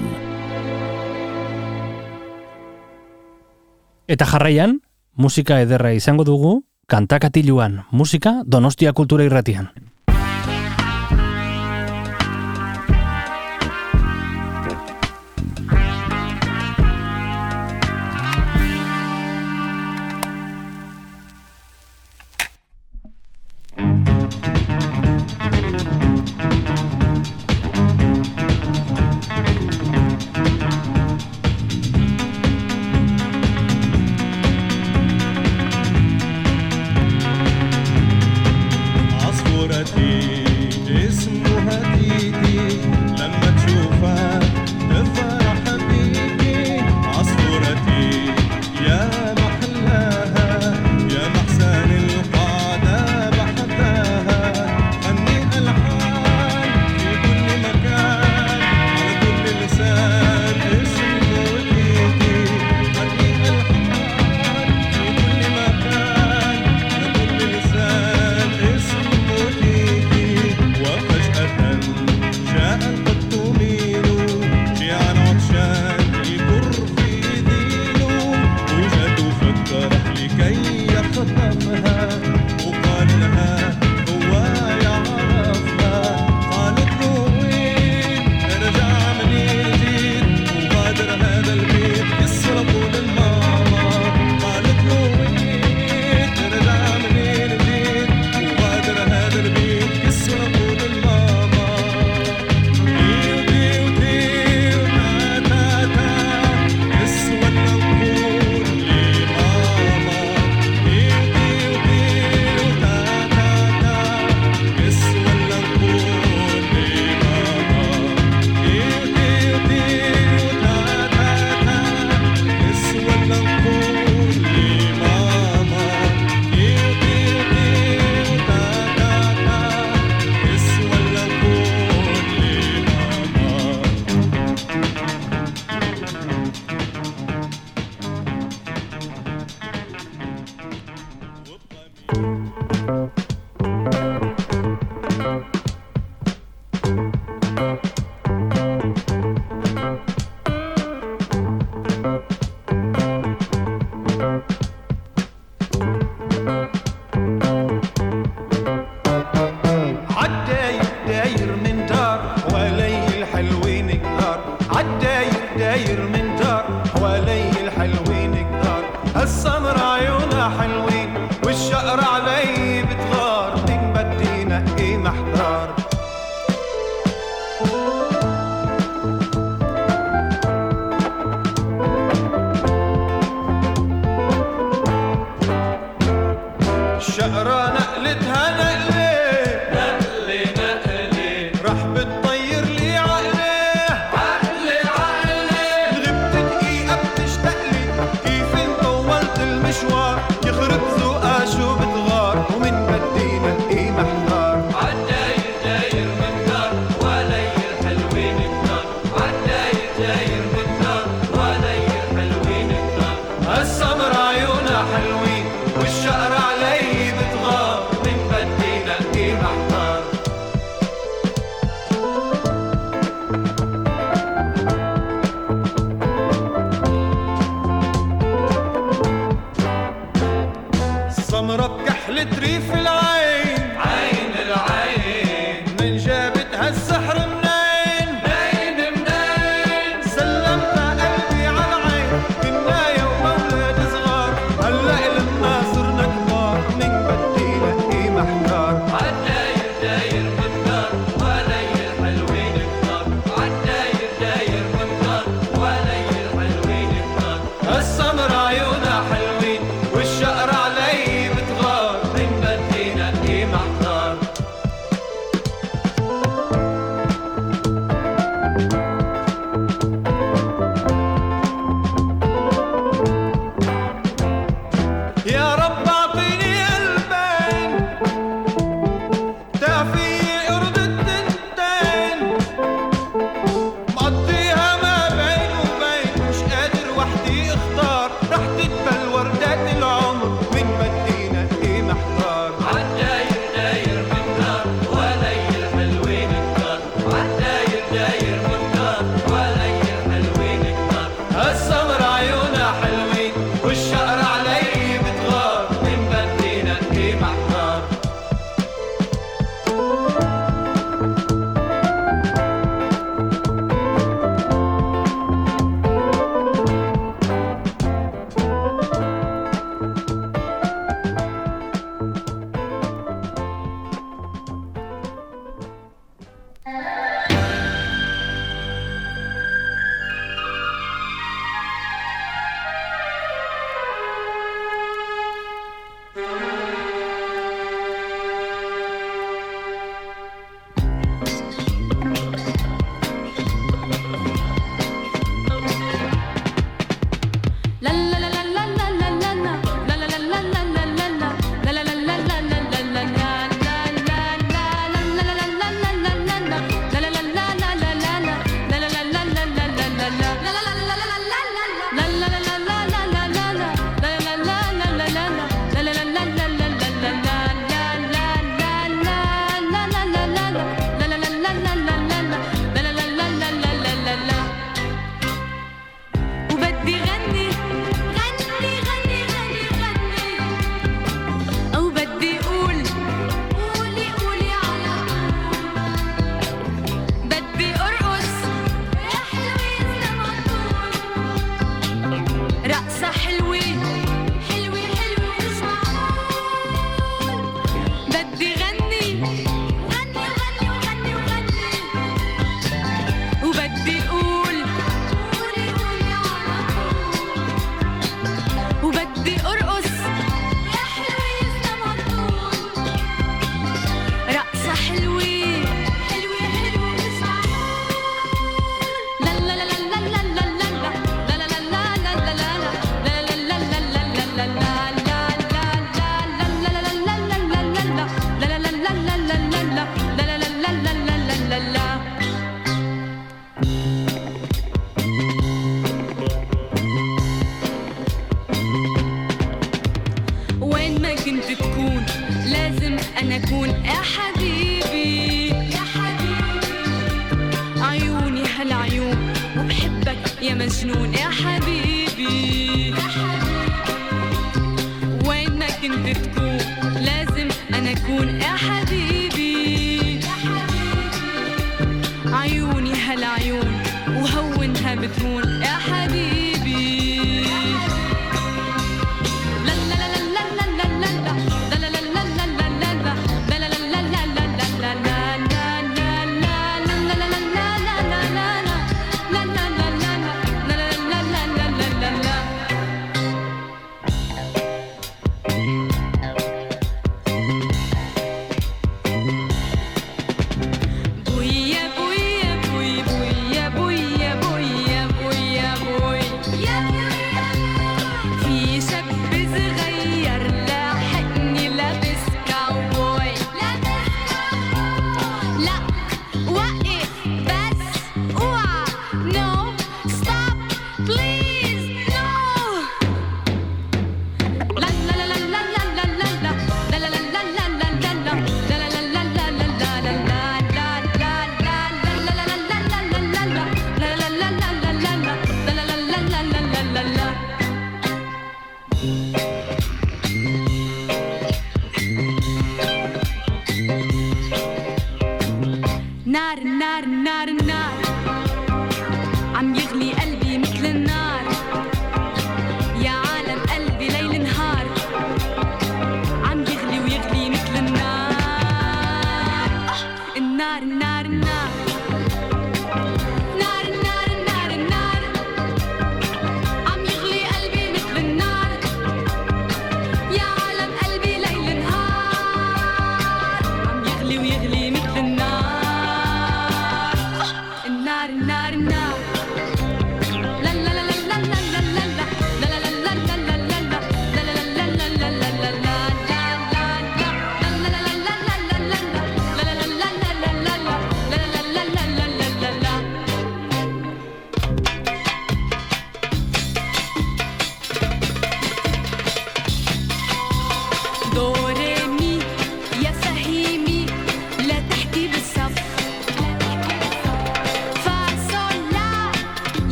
Eta jarraian, musika ederra izango dugu, Kantakatiluan, musika Donostia Kultura Irratian.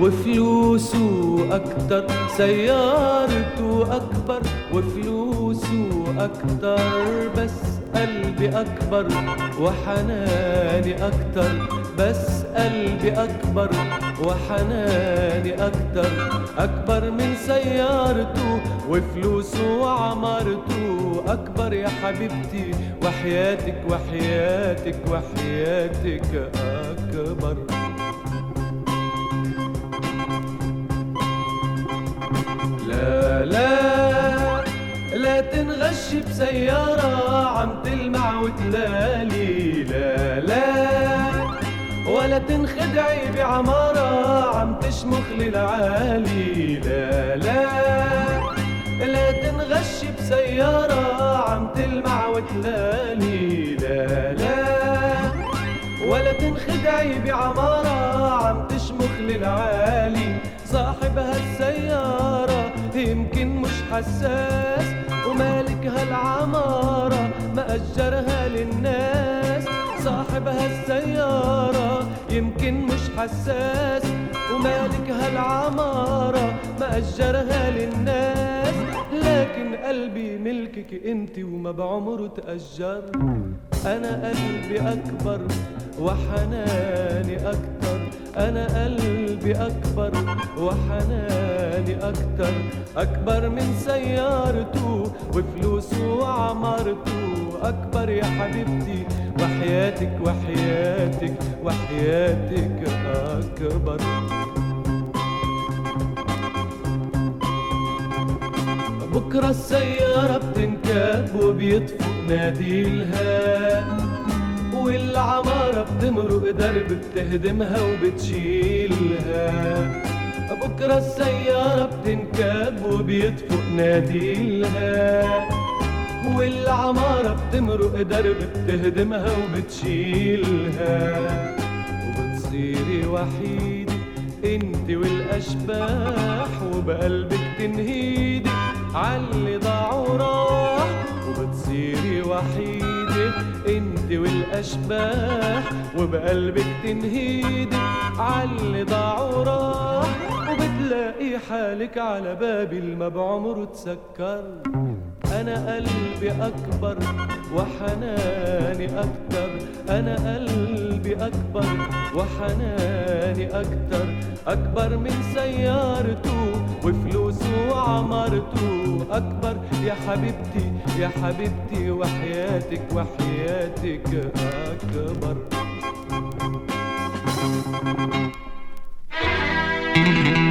وفلوسه أكتر سيارته أكبر وفلوسه أكتر بس قلبي أكبر وحناني أكتر بس قلبي أكبر وحناني أكتر. أكبر من سيارته وفلوسه وعمارته أكبر يا حبيبتي وحياتك وحياتك وحياتك. أكبر تنغش بسيارة عم تلمع وتلالي لا لا. ولا تنخدعي بعمارة عم تشمخ للعالي لا لا. لا تنغش بسيارة عم تلمع وتلالي لا لا. ولا تنخدعي بعمارة عم تشمخ للعالي. صاحب هالسيارة يمكن مش حساس ومالك ملكها العمارة مأجرها للناس صاحبها السيارة. يمكن مش حساس ومالك هالعمارة ما أجرها للناس لكن قلبي ملكك أنت وما بعمره تأجر. أنا قلبي أكبر وحناني أكتر. أنا قلبي أكبر وحناني أكتر. أكبر من سيارته وفلوسه وعمارته. أكبر يا حبيبتي وحياتك وحياتك وحياتك أكبر. بكرة السيارة بتنكب وبيطفق ناديلها والعمارة بتمرق درب بتهدمها وبتشيلها. بكرة السيارة بتنكب وبيطفق ناديلها والعمارة بتمرق درب بتهدمها وبتشيلها. وبتصيري وحيدة انت والأشباح وبقلبك تنهيدي عاللي ضاع وراح. وبتصيري وحيدة انت والأشباح وبقلبك تنهيدي عاللي ضاع وراح. وبتلاقي حالك على بابي الما بعمره تسكر أنا قلبي أكبر وحناني أكتر. أنا قلبي أكبر وحناني أكتر. أكبر من سيارته وفلوسه وعمارته أكبر يا حبيبتي يا حبيبتي وحياتك وحياتك أكبر. يا [laughs]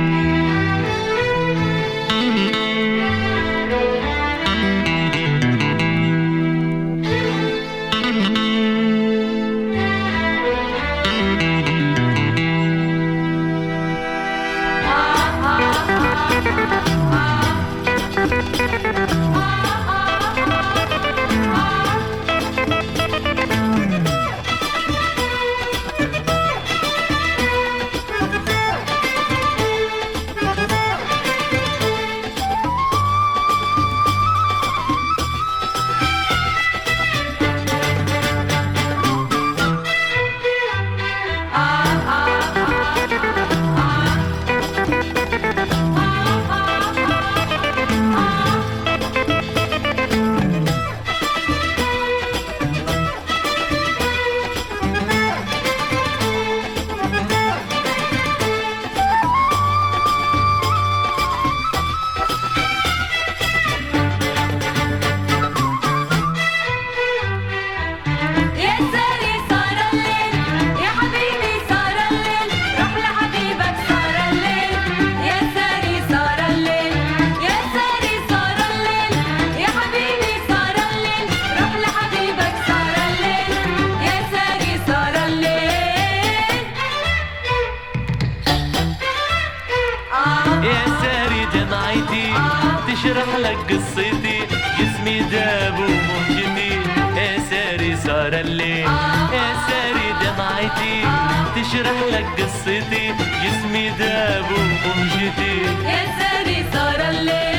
اسمي دابو مهجتي اساري صار الليل. اساري دمعتي تشرح لك قصتي جسمي دابو مهجتي اساري صار الليل.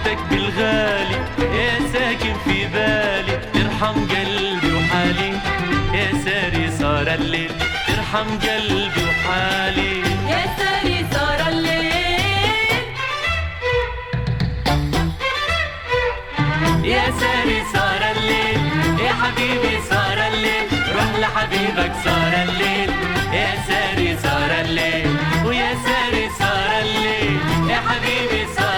حلفتك بالغالي يا ساكن في بالي. ترحم قلبي وحالي يا ساري صار الليل. ترحم قلبي وحالي. يا ساري صار الليل. يا ساري صار الليل. يا حبيبي صار الليل. روح لحبيبك صار الليل. يا ساري صار الليل. ويا ساري صار الليل. يا حبيبي صار الليل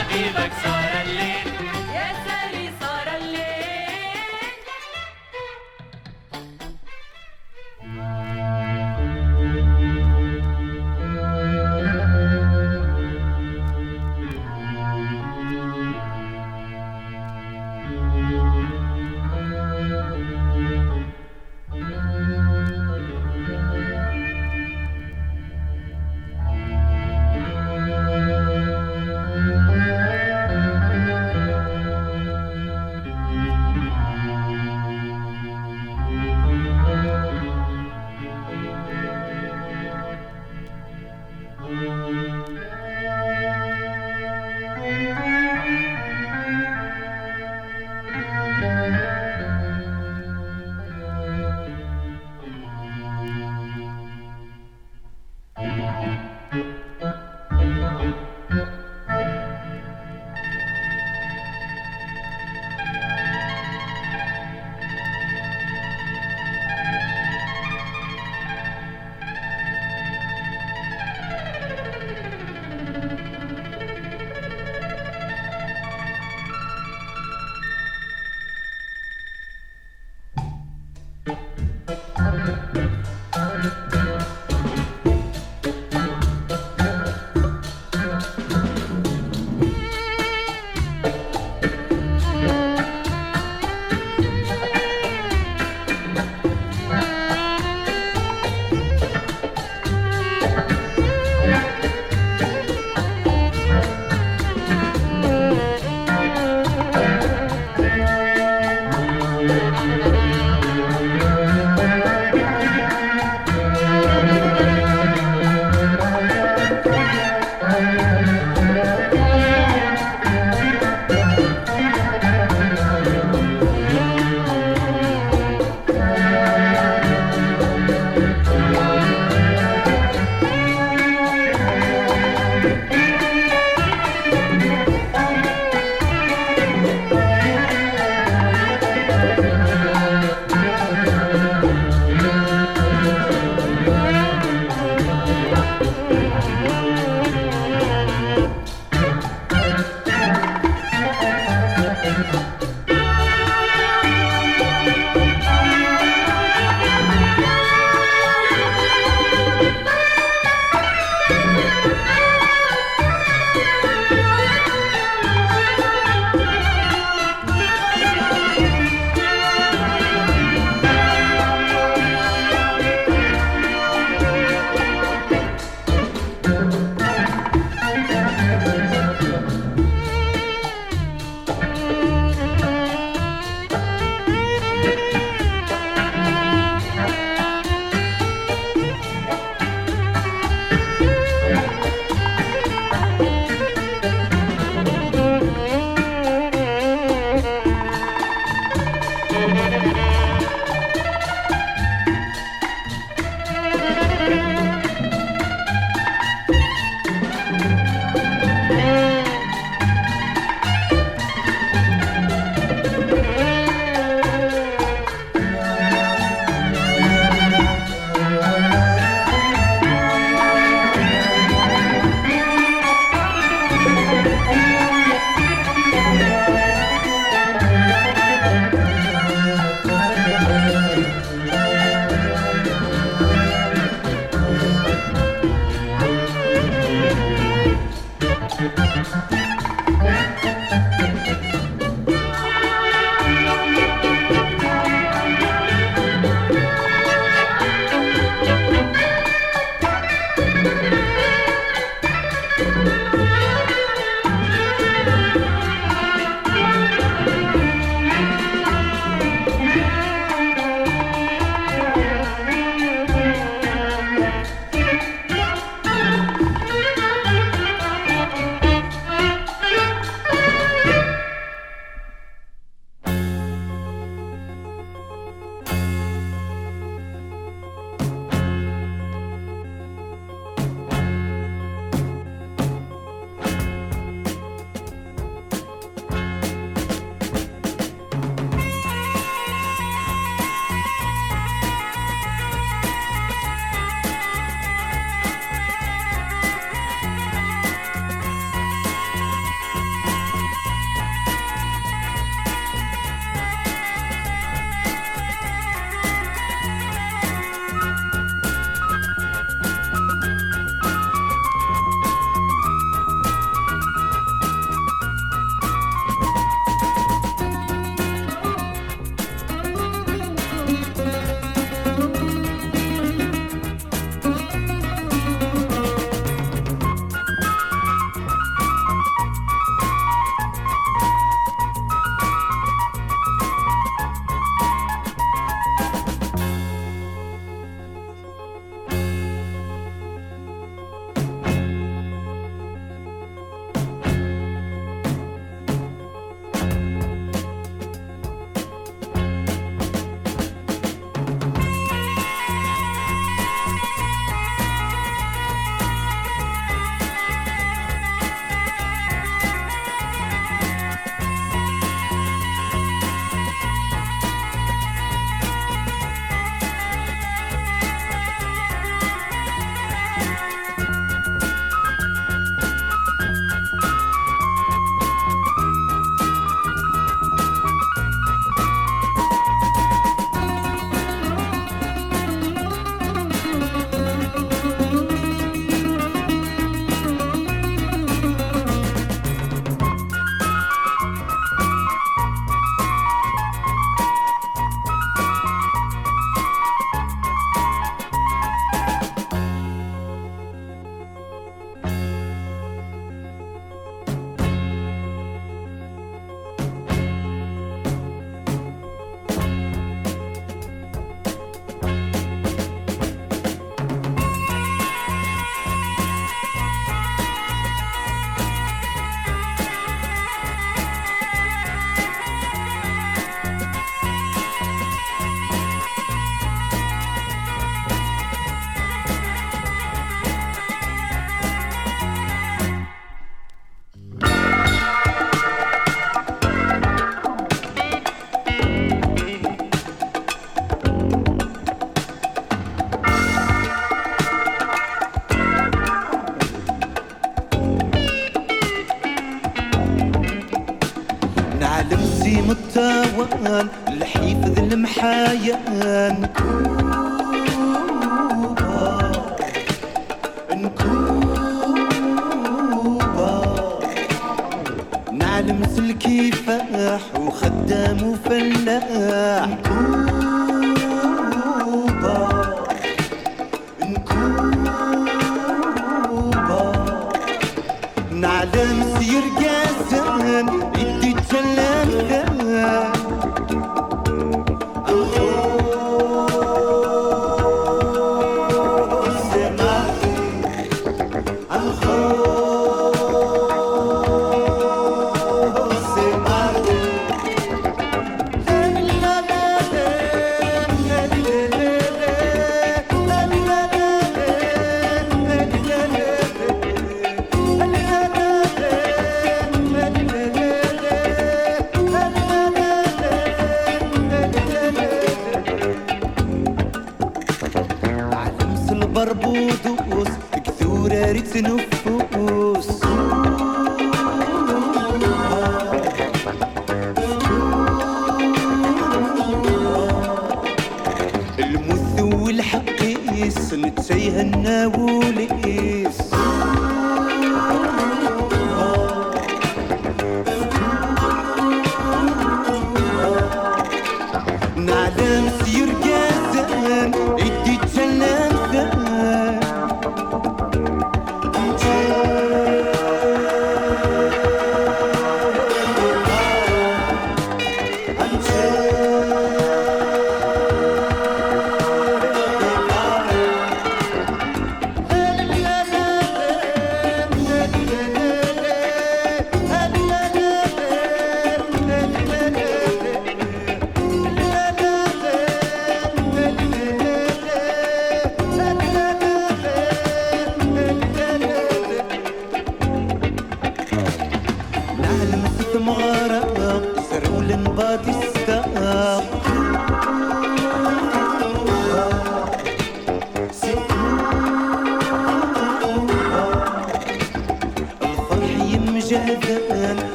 روح لحبيبك صار الليل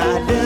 I did.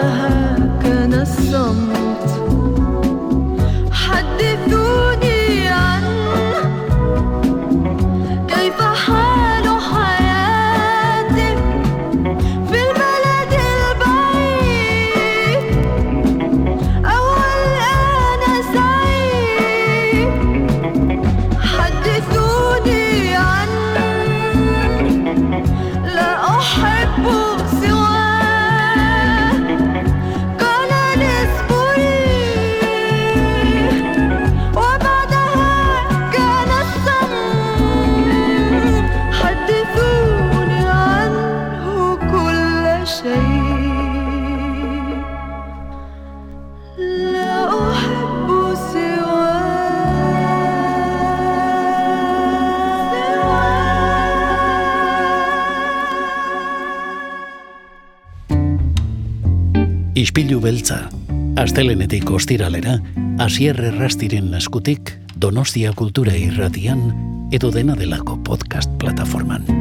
هكذا كنسر Astelenetik ostiralera, asierre rastiren askutik, donostia kultura irratian, edo dena delako podcast plataforman.